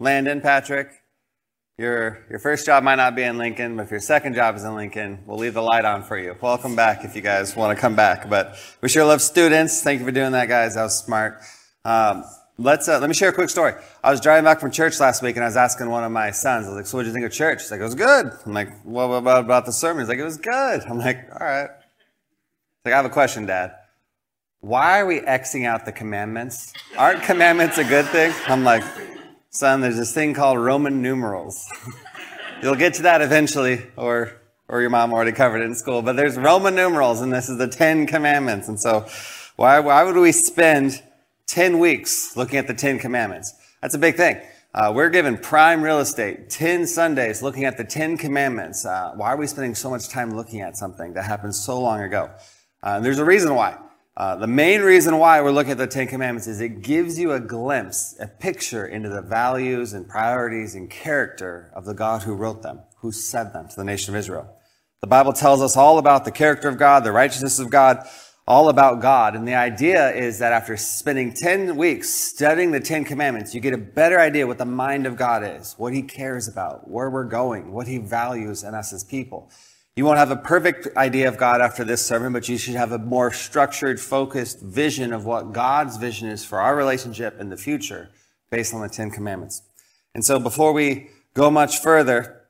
Landon, Patrick, your, your first job might not be in Lincoln, but if your second job is in Lincoln, we'll leave the light on for you. Welcome back if you guys want to come back. But we sure love students. Thank you for doing that, guys. That was smart. Um, let's uh, let me share a quick story. I was driving back from church last week, and I was asking one of my sons. I was like, "So what did you think of church?" He's like, "It was good." I'm like, "What about about the sermon?" He's like, "It was good." I'm like, "All right." He's like, "I have a question, Dad. Why are we Xing out the commandments? Aren't commandments a good thing?" I'm like, "Son, there's this thing called Roman numerals. You'll get to that eventually, or." Or your mom already covered it in school, but there's Roman numerals, and this is the Ten Commandments. And so, why, why would we spend 10 weeks looking at the 10 commandments. That's a big thing. Uh, we're given prime real estate, 10 Sundays looking at the 10 commandments. Uh, why are we spending so much time looking at something that happened so long ago? Uh, there's a reason why. Uh, the main reason why we're looking at the Ten Commandments is it gives you a glimpse, a picture into the values and priorities and character of the God who wrote them, who said them to the nation of Israel. The Bible tells us all about the character of God, the righteousness of God, all about God. And the idea is that after spending 10 weeks studying the 10 commandments, you get a better idea what the mind of God is, what he cares about, where we're going, what he values in us as people. You won't have a perfect idea of God after this sermon, but you should have a more structured, focused vision of what God's vision is for our relationship in the future based on the 10 commandments. And so before we go much further,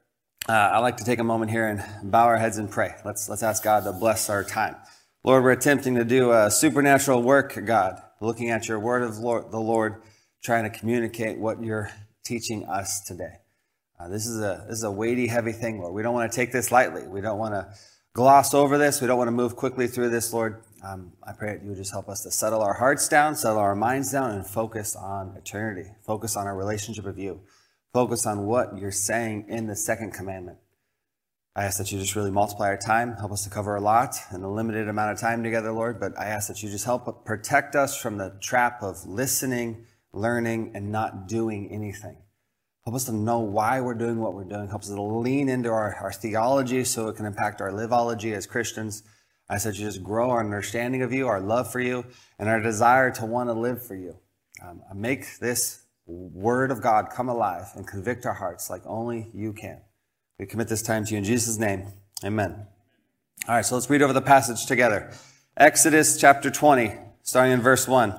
uh, I'd like to take a moment here and bow our heads and pray. Let's, let's ask God to bless our time. Lord, we're attempting to do a supernatural work, God, looking at your word of Lord, the Lord, trying to communicate what you're teaching us today. Uh, this is a this is a weighty, heavy thing, Lord. We don't want to take this lightly. We don't want to gloss over this. We don't want to move quickly through this, Lord. Um, I pray that you would just help us to settle our hearts down, settle our minds down, and focus on eternity. Focus on our relationship with you. Focus on what you're saying in the second commandment. I ask that you just really multiply our time, help us to cover a lot in a limited amount of time together, Lord. But I ask that you just help protect us from the trap of listening, learning, and not doing anything. Help us to know why we're doing what we're doing. Help us to lean into our, our theology so it can impact our liveology as Christians. I said you just grow our understanding of you, our love for you, and our desire to want to live for you. Um, make this word of God come alive and convict our hearts like only you can. We commit this time to you in Jesus' name. Amen. All right, so let's read over the passage together. Exodus chapter 20, starting in verse 1.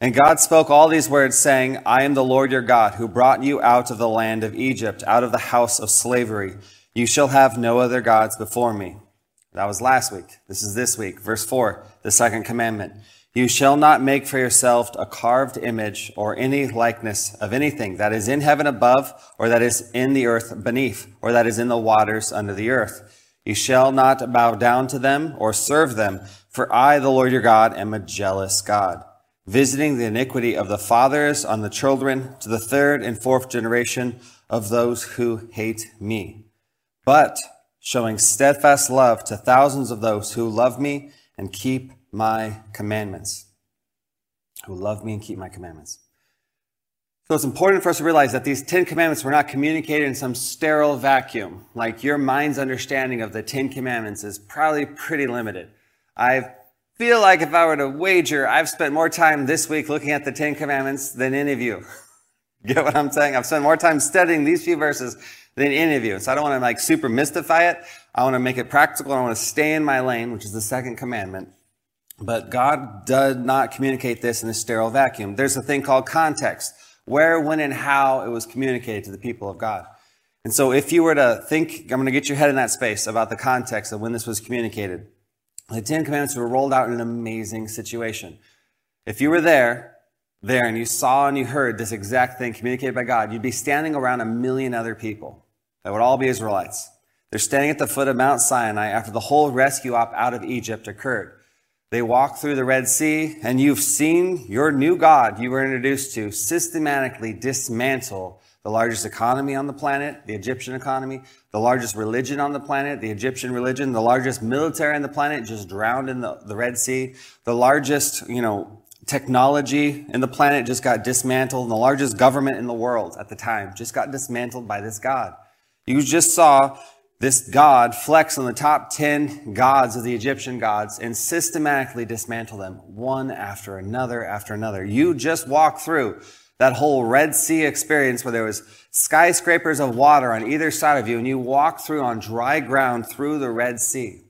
And God spoke all these words, saying, I am the Lord your God, who brought you out of the land of Egypt, out of the house of slavery. You shall have no other gods before me. That was last week. This is this week. Verse 4, the second commandment. You shall not make for yourself a carved image or any likeness of anything that is in heaven above, or that is in the earth beneath, or that is in the waters under the earth. You shall not bow down to them or serve them, for I, the Lord your God, am a jealous God, visiting the iniquity of the fathers on the children to the third and fourth generation of those who hate me, but showing steadfast love to thousands of those who love me and keep my commandments, who love me and keep my commandments. So it's important for us to realize that these Ten Commandments were not communicated in some sterile vacuum. Like your mind's understanding of the Ten Commandments is probably pretty limited. I feel like if I were to wager, I've spent more time this week looking at the Ten Commandments than any of you. Get what I'm saying? I've spent more time studying these few verses than any of you. So I don't want to like super mystify it. I want to make it practical. I want to stay in my lane, which is the second commandment. But God did not communicate this in a sterile vacuum. There's a thing called context where, when, and how it was communicated to the people of God. And so, if you were to think, I'm going to get your head in that space about the context of when this was communicated. The Ten Commandments were rolled out in an amazing situation. If you were there, there, and you saw and you heard this exact thing communicated by God, you'd be standing around a million other people that would all be Israelites. They're standing at the foot of Mount Sinai after the whole rescue op out of Egypt occurred. They walk through the Red Sea, and you've seen your new God you were introduced to systematically dismantle the largest economy on the planet, the Egyptian economy, the largest religion on the planet, the Egyptian religion, the largest military on the planet just drowned in the, the Red Sea, the largest, you know, technology in the planet just got dismantled, and the largest government in the world at the time just got dismantled by this God. You just saw this God flex on the top 10 gods of the Egyptian gods and systematically dismantle them one after another after another. You just walk through that whole Red Sea experience where there was skyscrapers of water on either side of you and you walk through on dry ground through the Red Sea.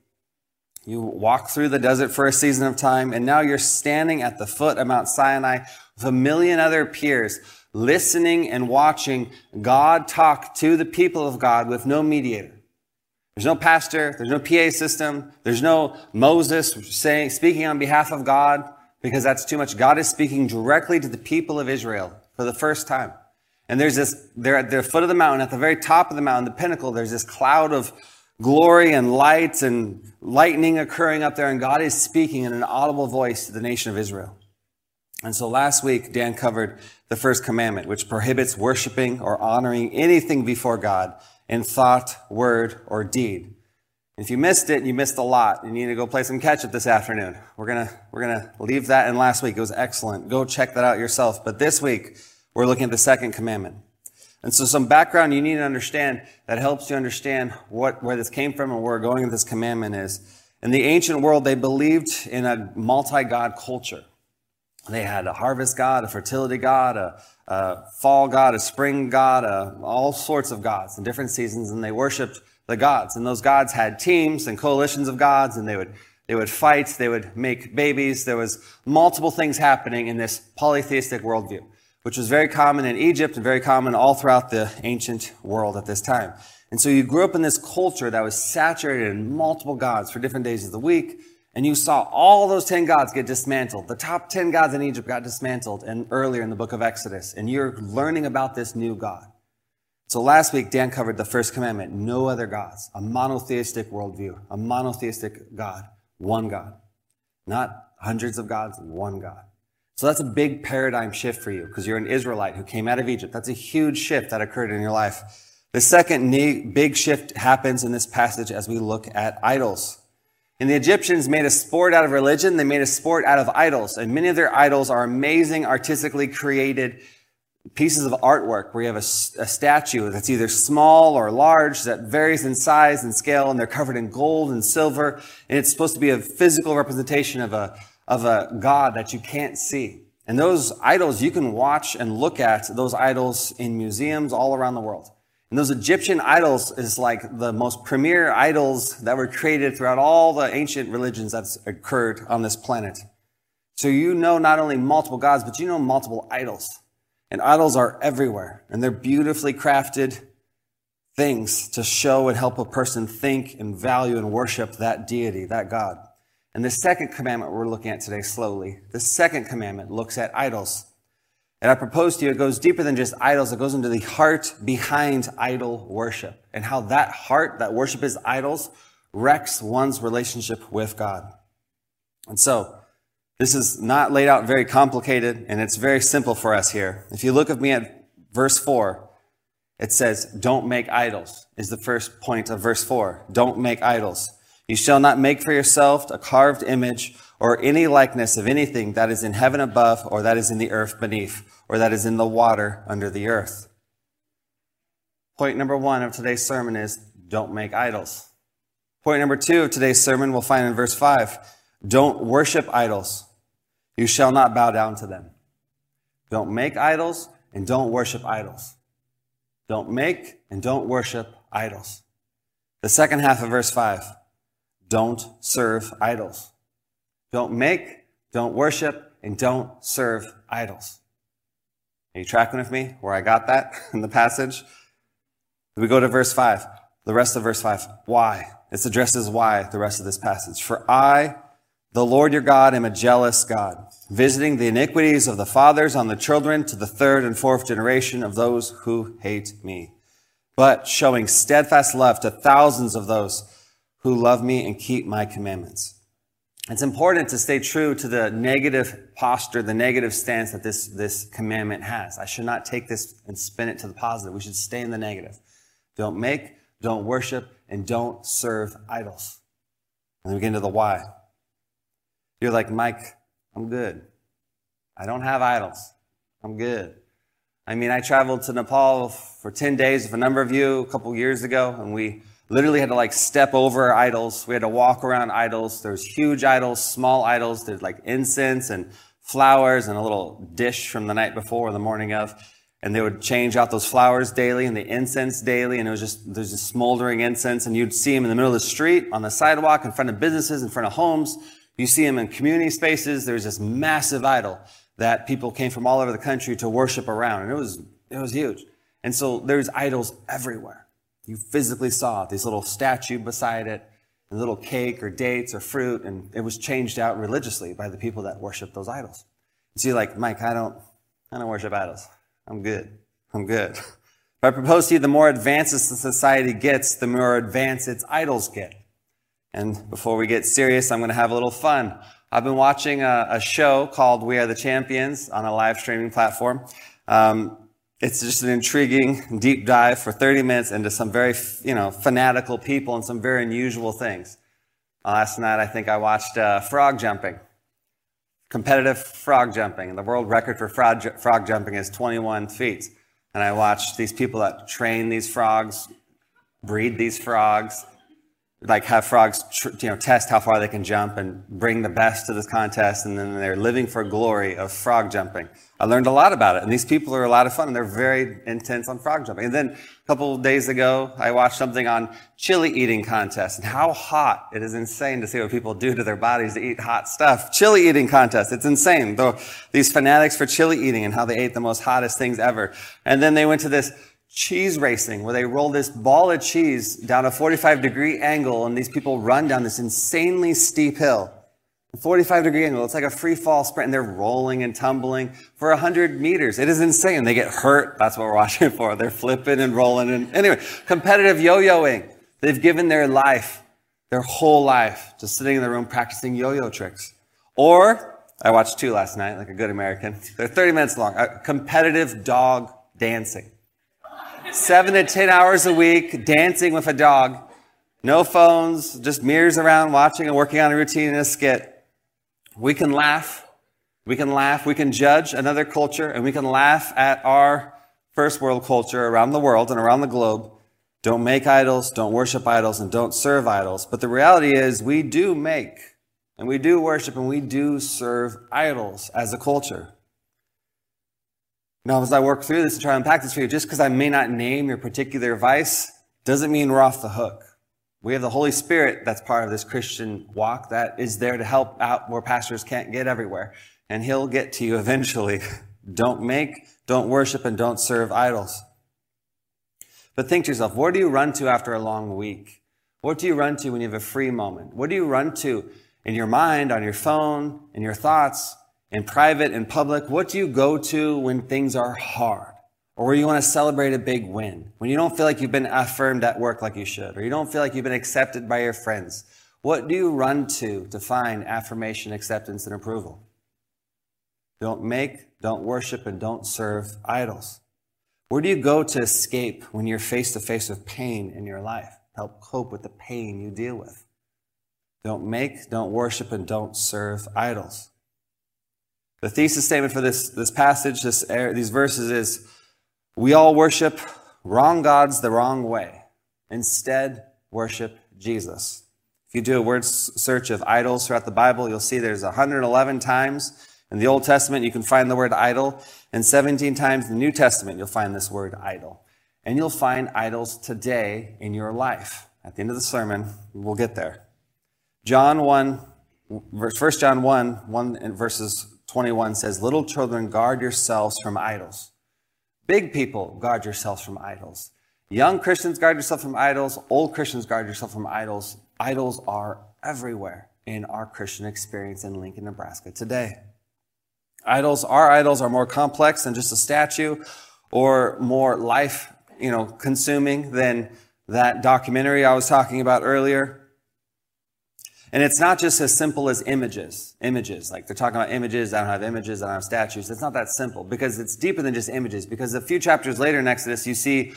You walk through the desert for a season of time and now you're standing at the foot of Mount Sinai with a million other peers listening and watching God talk to the people of God with no mediator. There's no pastor, there's no PA system, there's no Moses saying, speaking on behalf of God because that's too much. God is speaking directly to the people of Israel for the first time. And there's this, they're at the foot of the mountain, at the very top of the mountain, the pinnacle, there's this cloud of glory and lights and lightning occurring up there, and God is speaking in an audible voice to the nation of Israel. And so last week, Dan covered the first commandment, which prohibits worshiping or honoring anything before God in thought, word, or deed. If you missed it, you missed a lot. You need to go play some catch up this afternoon. We're gonna, we're gonna leave that in last week. It was excellent. Go check that out yourself. But this week, we're looking at the second commandment. And so some background you need to understand that helps you understand what, where this came from and where we're going with this commandment is. In the ancient world, they believed in a multi-God culture. They had a harvest god, a fertility god, a, a fall god, a spring god, a, all sorts of gods in different seasons, and they worshipped the gods. And those gods had teams and coalitions of gods, and they would they would fight, they would make babies. There was multiple things happening in this polytheistic worldview, which was very common in Egypt and very common all throughout the ancient world at this time. And so you grew up in this culture that was saturated in multiple gods for different days of the week, and you saw all those 10 gods get dismantled. The top 10 gods in Egypt got dismantled and earlier in the book of Exodus. And you're learning about this new God. So last week, Dan covered the first commandment, no other gods, a monotheistic worldview, a monotheistic God, one God, not hundreds of gods, one God. So that's a big paradigm shift for you because you're an Israelite who came out of Egypt. That's a huge shift that occurred in your life. The second big shift happens in this passage as we look at idols. And the Egyptians made a sport out of religion. They made a sport out of idols. And many of their idols are amazing, artistically created pieces of artwork where you have a, a, statue that's either small or large that varies in size and scale and they're covered in gold and silver. And it's supposed to be a physical representation of a, of a God that you can't see. And those idols, you can watch and look at those idols in museums all around the world. And those Egyptian idols is like the most premier idols that were created throughout all the ancient religions that's occurred on this planet. So you know not only multiple gods, but you know multiple idols. And idols are everywhere. And they're beautifully crafted things to show and help a person think and value and worship that deity, that God. And the second commandment we're looking at today slowly, the second commandment looks at idols. And I propose to you, it goes deeper than just idols. It goes into the heart behind idol worship and how that heart that worship is idols wrecks one's relationship with God. And so, this is not laid out very complicated and it's very simple for us here. If you look at me at verse four, it says, don't make idols is the first point of verse four. Don't make idols. You shall not make for yourself a carved image or any likeness of anything that is in heaven above, or that is in the earth beneath, or that is in the water under the earth. Point number one of today's sermon is don't make idols. Point number two of today's sermon we'll find in verse five. Don't worship idols. You shall not bow down to them. Don't make idols and don't worship idols. Don't make and don't worship idols. The second half of verse five. Don't serve idols. Don't make, don't worship, and don't serve idols. Are you tracking with me where I got that in the passage? We go to verse 5, the rest of verse 5. Why? It's addressed as why, the rest of this passage. For I, the Lord your God, am a jealous God, visiting the iniquities of the fathers on the children to the third and fourth generation of those who hate me, but showing steadfast love to thousands of those who love me and keep my commandments. It's important to stay true to the negative posture, the negative stance that this, this commandment has. I should not take this and spin it to the positive. We should stay in the negative. Don't make, don't worship, and don't serve idols. And then we get into the why. You're like, Mike, I'm good. I don't have idols. I'm good. I mean, I traveled to Nepal for 10 days with a number of you a couple years ago, and we literally had to like step over idols. We had to walk around idols. There's huge idols, small idols. There's like incense and flowers and a little dish from the night before or the morning of. And they would change out those flowers daily and the incense daily. And it was just, there's just smoldering incense. And you'd see them in the middle of the street, on the sidewalk, in front of businesses, in front of homes. You see them in community spaces. There's this massive idol that people came from all over the country to worship around. And it was, it was huge. And so there's idols everywhere. You physically saw this little statue beside it, a little cake or dates or fruit, and it was changed out religiously by the people that worship those idols. And so you're like, Mike, I don't, I don't worship idols. I'm good. I'm good. But I propose to you, the more advanced society gets, the more advanced its idols get. And before we get serious, I'm going to have a little fun. I've been watching a, a show called We Are the Champions on a live streaming platform. Um, it's just an intriguing deep dive for 30 minutes into some very, you know, fanatical people and some very unusual things. Uh, last night, I think I watched uh, frog jumping, competitive frog jumping. The world record for frog, frog jumping is 21 feet. And I watched these people that train these frogs, breed these frogs, like have frogs, tr- you know, test how far they can jump and bring the best to this contest, and then they're living for glory of frog jumping. I learned a lot about it, and these people are a lot of fun, and they're very intense on frog jumping. And then a couple days ago, I watched something on chili eating contest and how hot it is insane to see what people do to their bodies to eat hot stuff. Chili eating contest, it's insane. Though these fanatics for chili eating and how they ate the most hottest things ever. And then they went to this cheese racing where they roll this ball of cheese down a 45 degree angle and these people run down this insanely steep hill. 45 degree angle. It's like a free fall sprint and they're rolling and tumbling for 100 meters. It is insane. They get hurt. That's what we're watching for. They're flipping and rolling. And anyway, competitive yo-yoing. They've given their life, their whole life, to sitting in the room practicing yo-yo tricks. Or, I watched two last night, like a good American. They're 30 minutes long. competitive dog dancing seven to 10 hours a week dancing with a dog. No phones, just mirrors around watching and working on a routine and a skit. We can laugh. We can laugh. We can judge another culture and we can laugh at our first world culture around the world and around the globe. Don't make idols, don't worship idols, and don't serve idols. But the reality is, we do make and we do worship and we do serve idols as a culture. Now, as I work through this and try to unpack this for you, just because I may not name your particular vice doesn't mean we're off the hook. We have the Holy Spirit that's part of this Christian walk that is there to help out where pastors can't get everywhere. And He'll get to you eventually. don't make, don't worship, and don't serve idols. But think to yourself, where do you run to after a long week? What do you run to when you have a free moment? What do you run to in your mind, on your phone, in your thoughts? In private and public? What do you go to when things are hard? Or where you want to celebrate a big win? When you don't feel like you've been affirmed at work like you should, or you don't feel like you've been accepted by your friends? What do you run to to find affirmation, acceptance, and approval? Don't make, don't worship, and don't serve idols. Where do you go to escape when you're face to face with pain in your life? Help cope with the pain you deal with. Don't make, don't worship, and don't serve idols. The thesis statement for this, this passage, this, er, these verses is we all worship wrong gods the wrong way. Instead, worship Jesus. If you do a word search of idols throughout the Bible, you'll see there's 111 times in the Old Testament you can find the word idol, and 17 times in the New Testament you'll find this word idol. And you'll find idols today in your life. At the end of the sermon, we'll get there. John 1, verse 1 John 1, 1 verses 21 says, Little children, guard yourselves from idols. Big people, guard yourselves from idols. Young Christians, guard yourself from idols. Old Christians, guard yourself from idols. Idols are everywhere in our Christian experience in Lincoln, Nebraska today. Idols, our idols are more complex than just a statue or more life, you know, consuming than that documentary I was talking about earlier. And it's not just as simple as images. Images. Like they're talking about images. I don't have images. I don't have statues. It's not that simple because it's deeper than just images. Because a few chapters later in Exodus, you see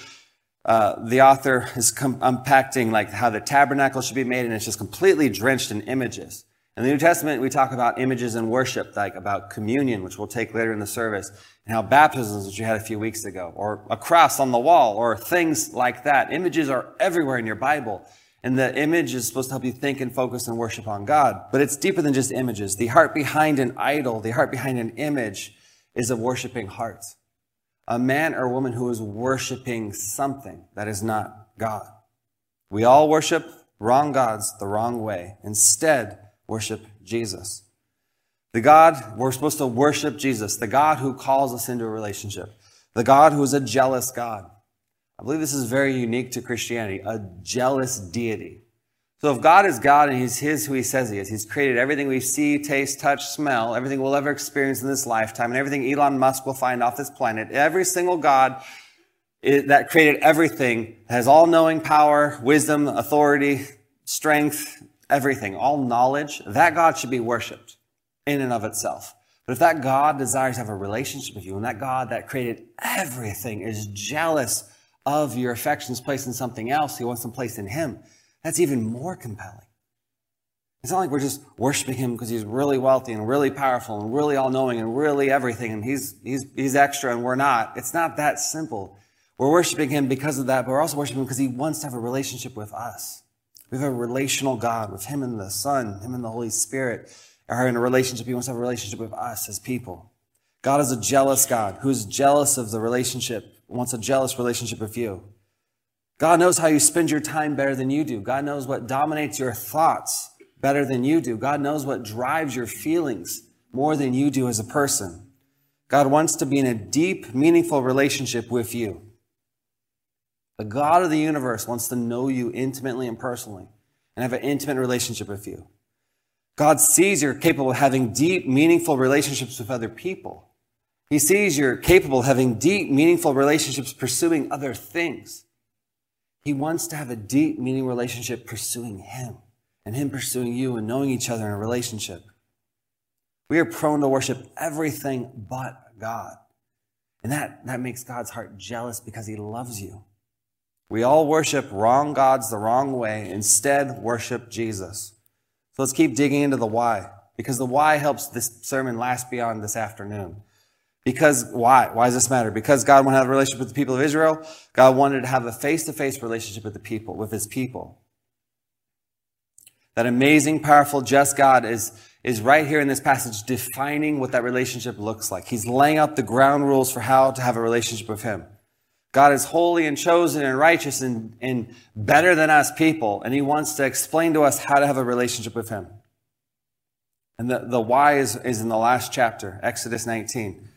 uh, the author is com- unpacking like how the tabernacle should be made, and it's just completely drenched in images. In the New Testament, we talk about images in worship, like about communion, which we'll take later in the service, and how baptisms, which you had a few weeks ago, or a cross on the wall, or things like that. Images are everywhere in your Bible. And the image is supposed to help you think and focus and worship on God. But it's deeper than just images. The heart behind an idol, the heart behind an image is a worshiping heart. A man or woman who is worshiping something that is not God. We all worship wrong gods the wrong way. Instead, worship Jesus. The God, we're supposed to worship Jesus, the God who calls us into a relationship, the God who is a jealous God. I believe this is very unique to Christianity, a jealous deity. So if God is God and He's His who He says He is, He's created everything we see, taste, touch, smell, everything we'll ever experience in this lifetime, and everything Elon Musk will find off this planet, every single God that created everything has all knowing power, wisdom, authority, strength, everything, all knowledge, that God should be worshiped in and of itself. But if that God desires to have a relationship with you, and that God that created everything is jealous of your affections placed in something else, he wants them placed in him, that's even more compelling. It's not like we're just worshiping him because he's really wealthy and really powerful and really all knowing and really everything and he's, he's, he's extra and we're not. It's not that simple. We're worshiping him because of that, but we're also worshiping him because he wants to have a relationship with us. We have a relational God with him and the Son, him and the Holy Spirit are in a relationship. He wants to have a relationship with us as people. God is a jealous God who's jealous of the relationship, wants a jealous relationship with you. God knows how you spend your time better than you do. God knows what dominates your thoughts better than you do. God knows what drives your feelings more than you do as a person. God wants to be in a deep, meaningful relationship with you. The God of the universe wants to know you intimately and personally and have an intimate relationship with you. God sees you're capable of having deep, meaningful relationships with other people. He sees you're capable of having deep, meaningful relationships pursuing other things. He wants to have a deep, meaning relationship pursuing Him and Him pursuing you and knowing each other in a relationship. We are prone to worship everything but God. And that, that makes God's heart jealous because He loves you. We all worship wrong gods the wrong way. Instead, worship Jesus. So let's keep digging into the why, because the why helps this sermon last beyond this afternoon. Because why? Why does this matter? Because God wanted to have a relationship with the people of Israel. God wanted to have a face-to-face relationship with the people, with his people. That amazing, powerful, just God is, is right here in this passage defining what that relationship looks like. He's laying out the ground rules for how to have a relationship with him. God is holy and chosen and righteous and, and better than us people, and He wants to explain to us how to have a relationship with Him. And the, the why is, is in the last chapter, Exodus 19.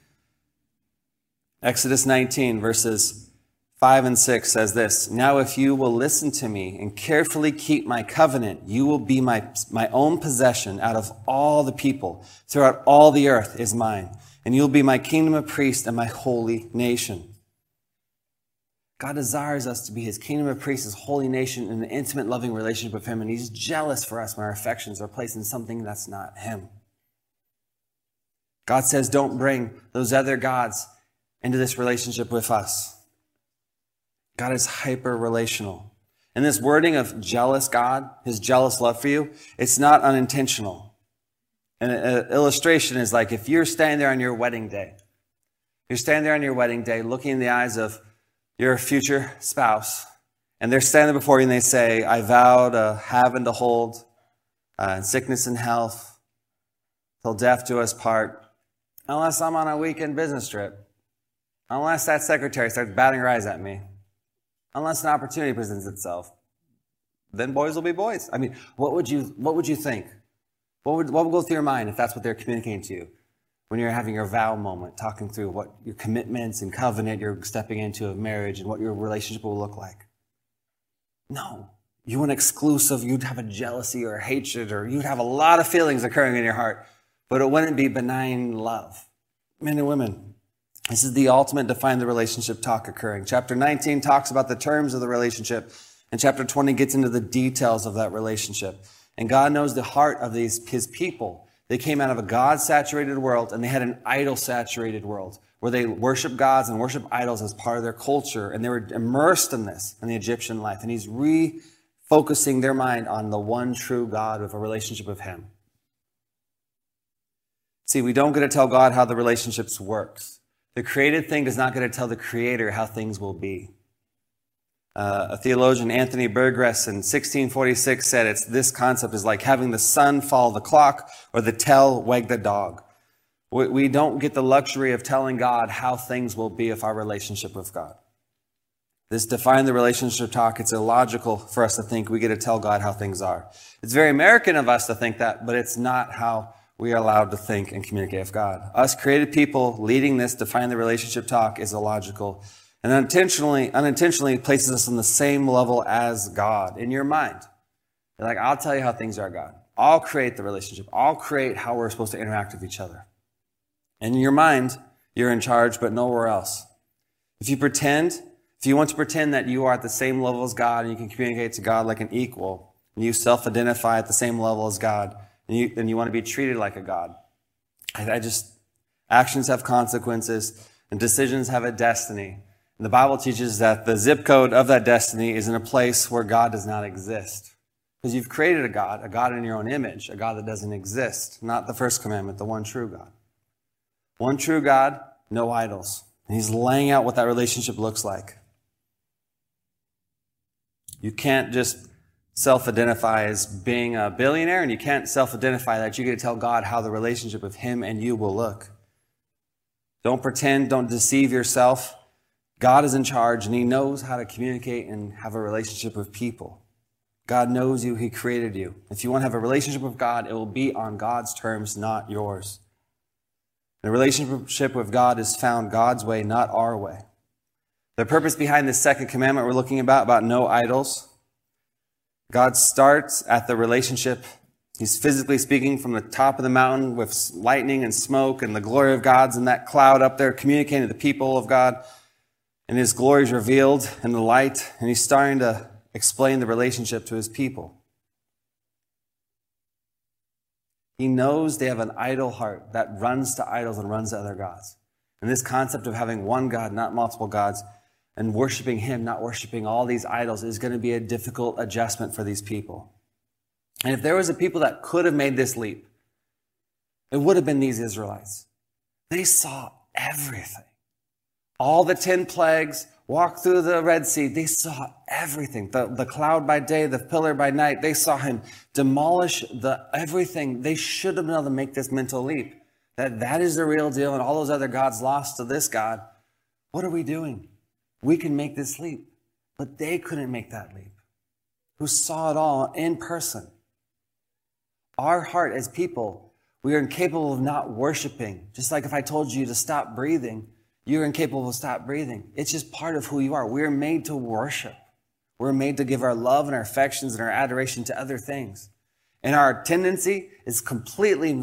Exodus 19, verses 5 and 6 says this Now, if you will listen to me and carefully keep my covenant, you will be my, my own possession out of all the people. Throughout all the earth is mine, and you'll be my kingdom of priests and my holy nation. God desires us to be his kingdom of priests, his holy nation, in an intimate, loving relationship with him. And he's jealous for us when our affections are placed in something that's not him. God says, don't bring those other gods into this relationship with us. God is hyper relational. And this wording of jealous God, his jealous love for you, it's not unintentional. And an illustration is like if you're standing there on your wedding day, you're standing there on your wedding day looking in the eyes of your future spouse, and they're standing before you and they say, I vow to have and to hold uh, sickness and health till death do us part, unless I'm on a weekend business trip, unless that secretary starts batting her eyes at me, unless an opportunity presents itself, then boys will be boys. I mean, what would you, what would you think? What would, what would go through your mind if that's what they're communicating to you? when you're having your vow moment, talking through what your commitments and covenant you're stepping into a marriage and what your relationship will look like. No. You want exclusive, you'd have a jealousy or a hatred, or you'd have a lot of feelings occurring in your heart, but it wouldn't be benign love. Men and women, this is the ultimate define the relationship talk occurring. Chapter 19 talks about the terms of the relationship, and chapter 20 gets into the details of that relationship. And God knows the heart of these, his people. They came out of a God saturated world and they had an idol saturated world where they worship gods and worship idols as part of their culture. And they were immersed in this in the Egyptian life. And he's refocusing their mind on the one true God with a relationship with him. See, we don't get to tell God how the relationships works. The created thing is not going to tell the creator how things will be. Uh, a theologian, Anthony Burgess, in 1646 said it's this concept is like having the sun follow the clock or the tail wag the dog. We, we don't get the luxury of telling God how things will be if our relationship with God. This define the relationship talk, it's illogical for us to think we get to tell God how things are. It's very American of us to think that, but it's not how we are allowed to think and communicate with God. Us created people leading this define the relationship talk is illogical and unintentionally, unintentionally places us on the same level as God in your mind. You're like, I'll tell you how things are, God. I'll create the relationship. I'll create how we're supposed to interact with each other. And in your mind, you're in charge, but nowhere else. If you pretend, if you want to pretend that you are at the same level as God and you can communicate to God like an equal, and you self-identify at the same level as God, and you, and you want to be treated like a God, I, I just, actions have consequences and decisions have a destiny. And the Bible teaches that the zip code of that destiny is in a place where God does not exist. Because you've created a God, a God in your own image, a God that doesn't exist, not the first commandment, the one true God. One true God, no idols. And he's laying out what that relationship looks like. You can't just self identify as being a billionaire, and you can't self identify that you get to tell God how the relationship with Him and you will look. Don't pretend, don't deceive yourself. God is in charge and He knows how to communicate and have a relationship with people. God knows you, He created you. If you want to have a relationship with God, it will be on God's terms, not yours. The relationship with God is found God's way, not our way. The purpose behind this second commandment we're looking about, about no idols, God starts at the relationship. He's physically speaking from the top of the mountain with lightning and smoke and the glory of God's in that cloud up there communicating to the people of God and his glory is revealed in the light, and he's starting to explain the relationship to his people. He knows they have an idol heart that runs to idols and runs to other gods. And this concept of having one God, not multiple gods, and worshiping Him, not worshiping all these idols, is going to be a difficult adjustment for these people. And if there was a people that could have made this leap, it would have been these Israelites. They saw everything all the 10 plagues, walked through the Red Sea. They saw everything. The, the cloud by day, the pillar by night. They saw him demolish the everything. They should have been able to make this mental leap. That that is the real deal and all those other gods lost to this God. What are we doing? We can make this leap. But they couldn't make that leap. Who saw it all in person. Our heart as people, we are incapable of not worshiping. Just like if I told you to stop breathing, you're incapable of stop breathing. It's just part of who you are. We're made to worship. We're made to give our love and our affections and our adoration to other things. And our tendency is completely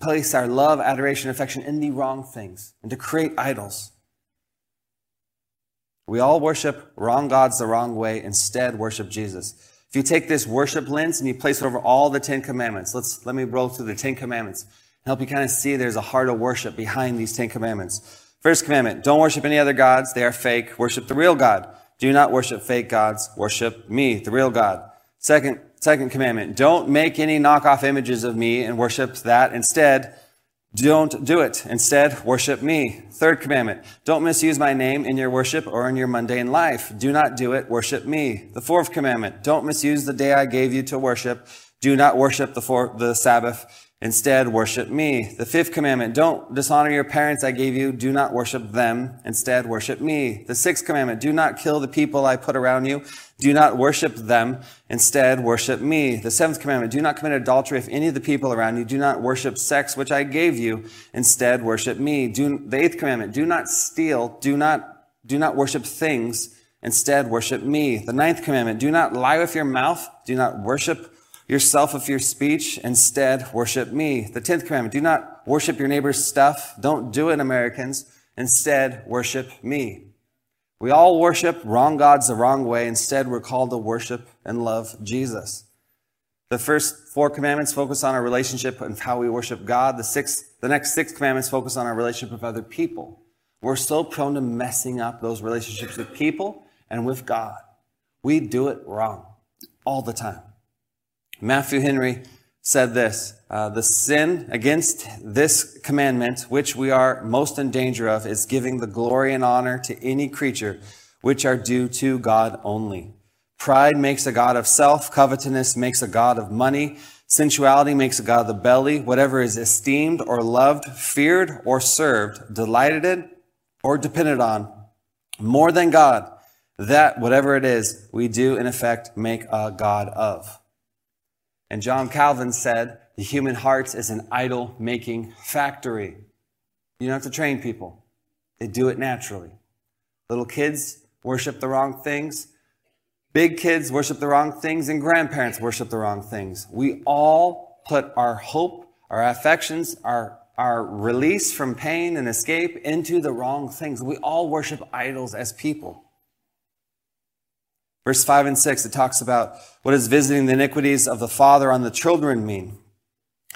place our love, adoration, affection in the wrong things and to create idols. We all worship wrong gods the wrong way, instead worship Jesus. If you take this worship lens and you place it over all the Ten Commandments, let's let me roll through the Ten Commandments and help you kind of see there's a heart of worship behind these Ten Commandments. First commandment, don't worship any other gods. They are fake. Worship the real God. Do not worship fake gods. Worship me, the real God. Second, second commandment, don't make any knockoff images of me and worship that. Instead, don't do it. Instead, worship me. Third commandment, don't misuse my name in your worship or in your mundane life. Do not do it. Worship me. The fourth commandment, don't misuse the day I gave you to worship. Do not worship the, four, the Sabbath. Instead, worship me. The fifth commandment, don't dishonor your parents I gave you. Do not worship them. Instead, worship me. The sixth commandment, do not kill the people I put around you. Do not worship them. Instead, worship me. The seventh commandment, do not commit adultery with any of the people around you. Do not worship sex, which I gave you. Instead, worship me. Do, the eighth commandment, do not steal. Do not, do not worship things. Instead, worship me. The ninth commandment, do not lie with your mouth. Do not worship yourself of your speech. Instead, worship me. The 10th commandment, do not worship your neighbor's stuff. Don't do it, Americans. Instead, worship me. We all worship wrong gods the wrong way. Instead, we're called to worship and love Jesus. The first four commandments focus on our relationship and how we worship God. The sixth, the next six commandments focus on our relationship with other people. We're so prone to messing up those relationships with people and with God. We do it wrong all the time. Matthew Henry said this uh, The sin against this commandment, which we are most in danger of, is giving the glory and honor to any creature which are due to God only. Pride makes a God of self, covetousness makes a God of money, sensuality makes a God of the belly, whatever is esteemed or loved, feared or served, delighted in or depended on, more than God, that whatever it is, we do in effect make a God of. And John Calvin said, the human heart is an idol making factory. You don't have to train people. They do it naturally. Little kids worship the wrong things. Big kids worship the wrong things and grandparents worship the wrong things. We all put our hope, our affections, our, our release from pain and escape into the wrong things. We all worship idols as people. Verse 5 and 6, it talks about what does visiting the iniquities of the father on the children mean?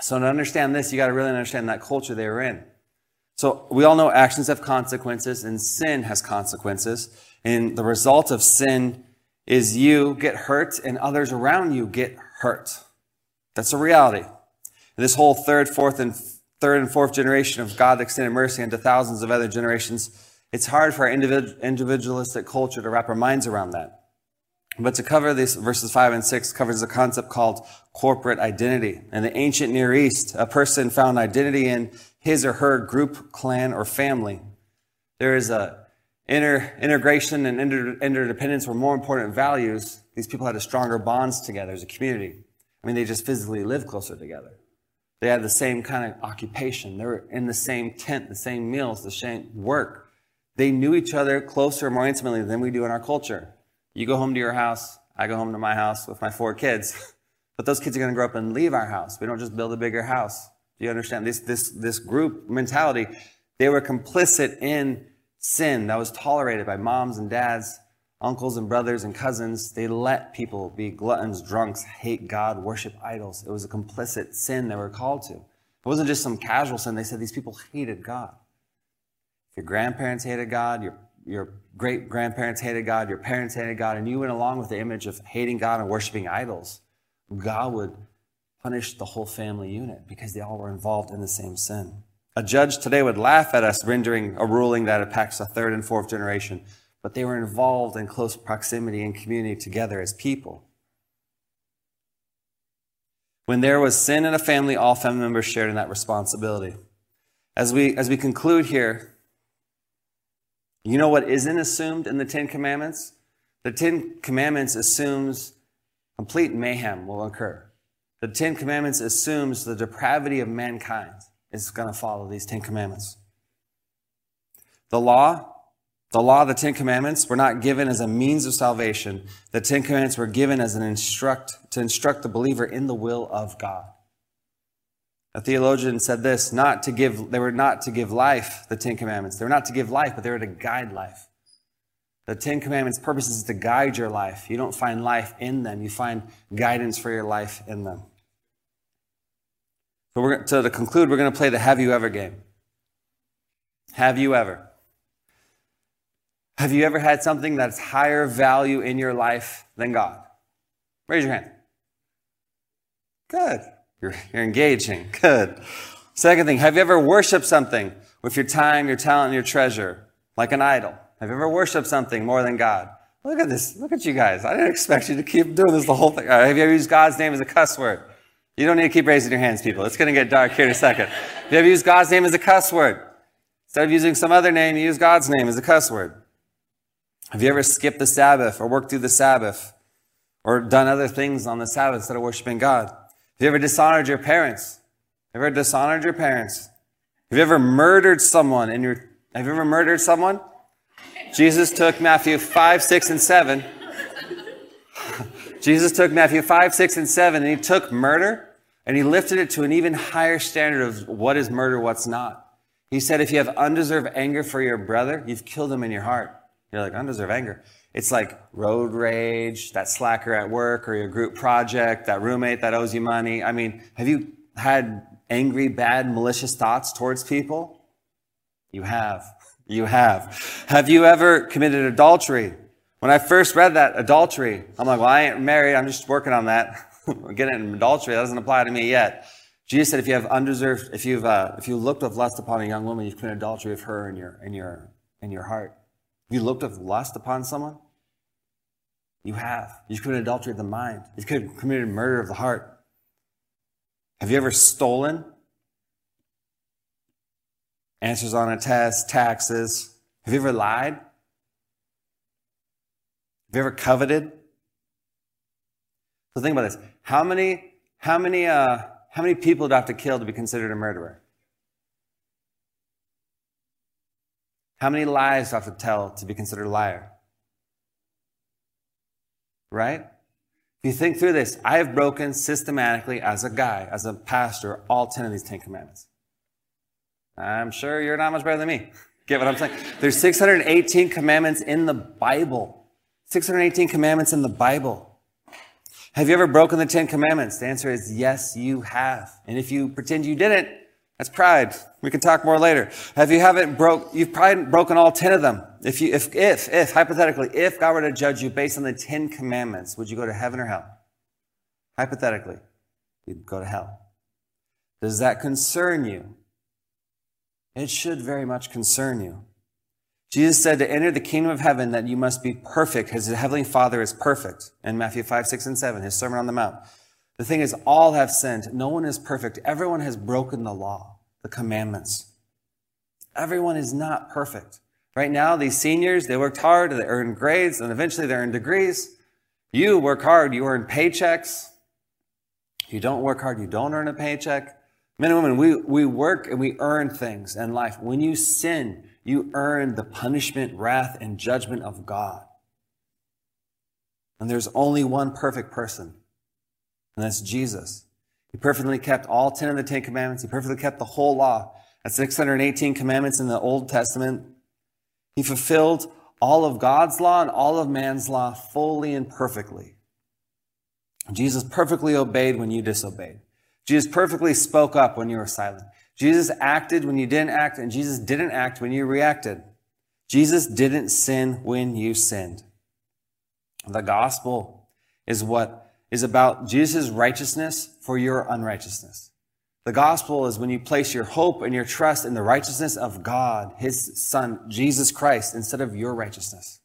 So to understand this, you got to really understand that culture they were in. So we all know actions have consequences and sin has consequences. And the result of sin is you get hurt and others around you get hurt. That's a reality. And this whole third, fourth, and third and fourth generation of God extended mercy into thousands of other generations, it's hard for our individualistic culture to wrap our minds around that. But to cover these verses five and six covers a concept called corporate identity. In the ancient Near East, a person found identity in his or her group, clan, or family. There is a Inter, integration and inter, interdependence were more important values. These people had a stronger bonds together as a community. I mean, they just physically lived closer together. They had the same kind of occupation. They were in the same tent, the same meals, the same work. They knew each other closer, more intimately than we do in our culture. You go home to your house, I go home to my house with my four kids. But those kids are going to grow up and leave our house. We don't just build a bigger house. Do you understand? This, this, this group mentality, they were complicit in sin that was tolerated by moms and dads, uncles and brothers and cousins. They let people be gluttons, drunks, hate God, worship idols. It was a complicit sin they were called to. It wasn't just some casual sin. They said these people hated God. If your grandparents hated God, your, your great grandparents hated God, your parents hated God, and you went along with the image of hating God and worshiping idols, God would punish the whole family unit because they all were involved in the same sin. A judge today would laugh at us rendering a ruling that impacts the third and fourth generation, but they were involved in close proximity and community together as people. When there was sin in a family, all family members shared in that responsibility. As we, as we conclude here, you know what isn't assumed in the Ten Commandments? The Ten Commandments assumes complete mayhem will occur. The Ten Commandments assumes the depravity of mankind is going to follow these Ten Commandments. The law, the law, the Ten Commandments were not given as a means of salvation. The Ten Commandments were given as an instruct, to instruct the believer in the will of God. A theologian said this, not to give, they were not to give life, the Ten Commandments. They were not to give life, but they were to guide life. The Ten Commandments' purpose is to guide your life. You don't find life in them, you find guidance for your life in them. So, we're, so to conclude, we're going to play the Have You Ever game. Have you ever? Have you ever had something that's higher value in your life than God? Raise your hand. Good. You're, you're engaging. Good. Second thing, have you ever worshiped something with your time, your talent, and your treasure, like an idol? Have you ever worshiped something more than God? Look at this. Look at you guys. I didn't expect you to keep doing this the whole thing. have you ever used God's name as a cuss word? You don't need to keep raising your hands, people. It's going to get dark here in a second. have you ever used God's name as a cuss word, instead of using some other name, you use God's name as a cuss word. Have you ever skipped the Sabbath or worked through the Sabbath or done other things on the Sabbath instead of worshiping God? Have you ever dishonored your parents? Have you ever dishonored your parents? Have you ever murdered someone in your, have you ever murdered someone? Jesus took Matthew 5, 6, and 7 Jesus took Matthew 5, 6, and 7, and he took murder and he lifted it to an even higher standard of what is murder, what's not. He said, if you have undeserved anger for your brother, you've killed him in your heart. You're like, undeserved anger. It's like road rage, that slacker at work or your group project, that roommate that owes you money. I mean, have you had angry, bad, malicious thoughts towards people? You have. You have. Have you ever committed adultery? When I first read that adultery, I'm like, well, I ain't married. I'm just working on that. Getting in adultery, that doesn't apply to me yet. Jesus said, if you have undeserved, if you've, uh, if you looked with lust upon a young woman, you've committed adultery of her in your, in your, in your heart. You looked with lust upon someone? You have. You've committed adultery of the mind. You've committed murder of the heart. Have you ever stolen? Answers on a test, taxes. Have you ever lied? Have you ever coveted? So think about this. How many, how many, uh, how many people do I have to kill to be considered a murderer? How many lies do I have to tell to be considered a liar? Right? If you think through this, I have broken systematically as a guy, as a pastor, all 10 of these 10 commandments. I'm sure you're not much better than me. Get what I'm saying? There's 618 commandments in the Bible. 618 commandments in the Bible. Have you ever broken the 10 commandments? The answer is yes, you have. And if you pretend you didn't, that's pride. We can talk more later. Have you haven't broke, you've probably broken all 10 of them. If you, if, if, if, hypothetically, if God were to judge you based on the 10 commandments, would you go to heaven or hell? Hypothetically, you'd go to hell. Does that concern you? It should very much concern you. Jesus said to enter the kingdom of heaven that you must be perfect. His heavenly Father is perfect in Matthew 5, 6, and 7, his Sermon on the Mount. The thing is, all have sinned. No one is perfect. Everyone has broken the law, the commandments. Everyone is not perfect. Right now, these seniors, they worked hard, they earned grades, and eventually they earn degrees. You work hard, you earn paychecks. You don't work hard, you don't earn a paycheck. Men and women, we, we work and we earn things in life. When you sin, you earn the punishment, wrath, and judgment of God. And there's only one perfect person, and that's Jesus. He perfectly kept all 10 of the 10 commandments. He perfectly kept the whole law. That's 618 commandments in the Old Testament. He fulfilled all of God's law and all of man's law fully and perfectly. Jesus perfectly obeyed when you disobeyed. Jesus perfectly spoke up when you were silent. Jesus acted when you didn't act, and Jesus didn't act when you reacted. Jesus didn't sin when you sinned. The gospel is what is about Jesus' righteousness for your unrighteousness. The gospel is when you place your hope and your trust in the righteousness of God, His Son, Jesus Christ, instead of your righteousness.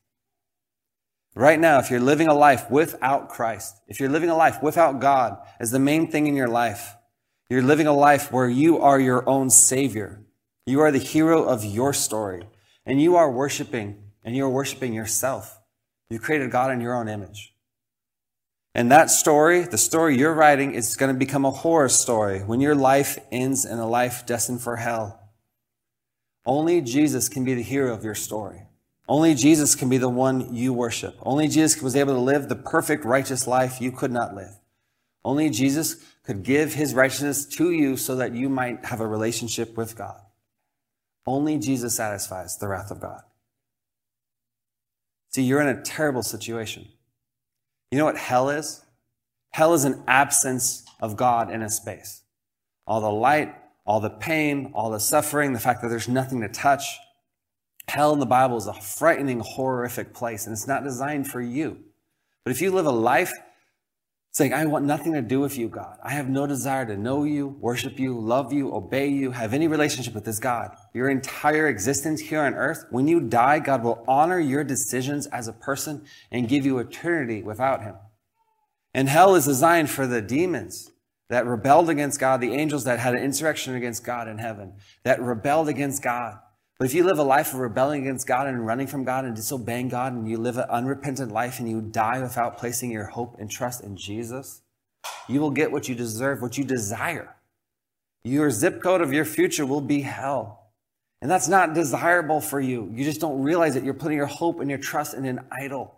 Right now, if you're living a life without Christ, if you're living a life without God as the main thing in your life, you're living a life where you are your own Savior. You are the hero of your story, and you are worshiping, and you're worshiping yourself. You created God in your own image. And that story, the story you're writing, is going to become a horror story when your life ends in a life destined for hell. Only Jesus can be the hero of your story. Only Jesus can be the one you worship. Only Jesus was able to live the perfect righteous life you could not live. Only Jesus could give his righteousness to you so that you might have a relationship with God. Only Jesus satisfies the wrath of God. See, you're in a terrible situation. You know what hell is? Hell is an absence of God in a space. All the light, all the pain, all the suffering, the fact that there's nothing to touch. Hell in the Bible is a frightening, horrific place, and it's not designed for you. But if you live a life saying, I want nothing to do with you, God. I have no desire to know you, worship you, love you, obey you, have any relationship with this God. Your entire existence here on earth, when you die, God will honor your decisions as a person and give you eternity without him. And hell is designed for the demons that rebelled against God, the angels that had an insurrection against God in heaven, that rebelled against God. But if you live a life of rebelling against God and running from God and disobeying God, and you live an unrepentant life and you die without placing your hope and trust in Jesus, you will get what you deserve, what you desire. Your zip code of your future will be hell. And that's not desirable for you. You just don't realize that you're putting your hope and your trust in an idol.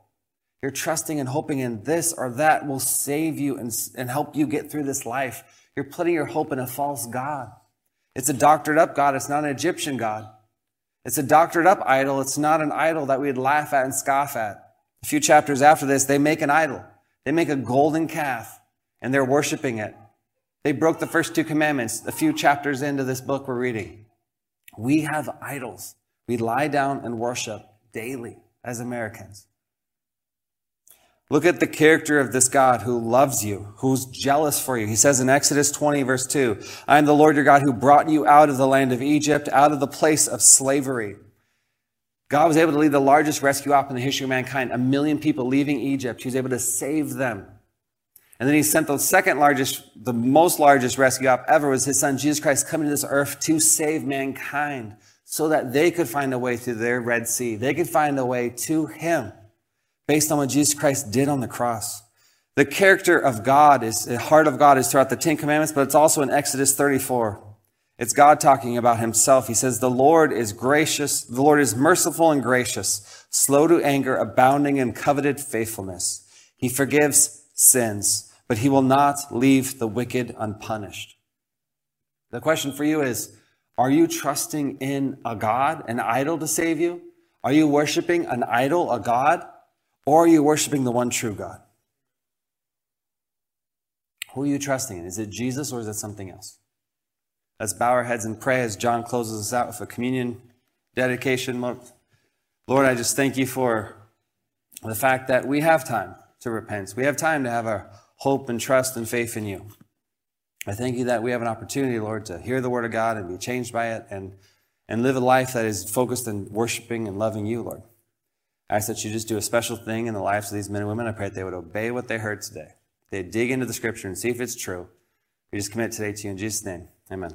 You're trusting and hoping in this or that will save you and, and help you get through this life. You're putting your hope in a false God. It's a doctored up God. It's not an Egyptian God. It's a doctored up idol. It's not an idol that we'd laugh at and scoff at. A few chapters after this, they make an idol. They make a golden calf and they're worshiping it. They broke the first two commandments a few chapters into this book we're reading. We have idols. We lie down and worship daily as Americans. Look at the character of this God who loves you, who's jealous for you. He says in Exodus 20 verse 2, I am the Lord your God who brought you out of the land of Egypt, out of the place of slavery. God was able to lead the largest rescue op in the history of mankind, a million people leaving Egypt. He was able to save them. And then he sent the second largest, the most largest rescue op ever was his son Jesus Christ coming to this earth to save mankind so that they could find a way through their Red Sea. They could find a way to him based on what Jesus Christ did on the cross. The character of God is, the heart of God is throughout the Ten Commandments, but it's also in Exodus 34. It's God talking about himself. He says, the Lord is gracious. The Lord is merciful and gracious, slow to anger, abounding in covenant faithfulness. He forgives sins, but he will not leave the wicked unpunished. The question for you is, are you trusting in a God, an idol to save you? Are you worshiping an idol, a God? Or are you worshiping the one true God? Who are you trusting in? Is it Jesus or is it something else? Let's bow our heads and pray as John closes us out with a communion dedication. Month. Lord, I just thank you for the fact that we have time to repent. We have time to have our hope and trust and faith in you. I thank you that we have an opportunity, Lord, to hear the word of God and be changed by it and, and live a life that is focused in worshiping and loving you, Lord. I ask that you just do a special thing in the lives of these men and women. I pray that they would obey what they heard today. They dig into the scripture and see if it's true. We just commit today to you in Jesus' name. Amen.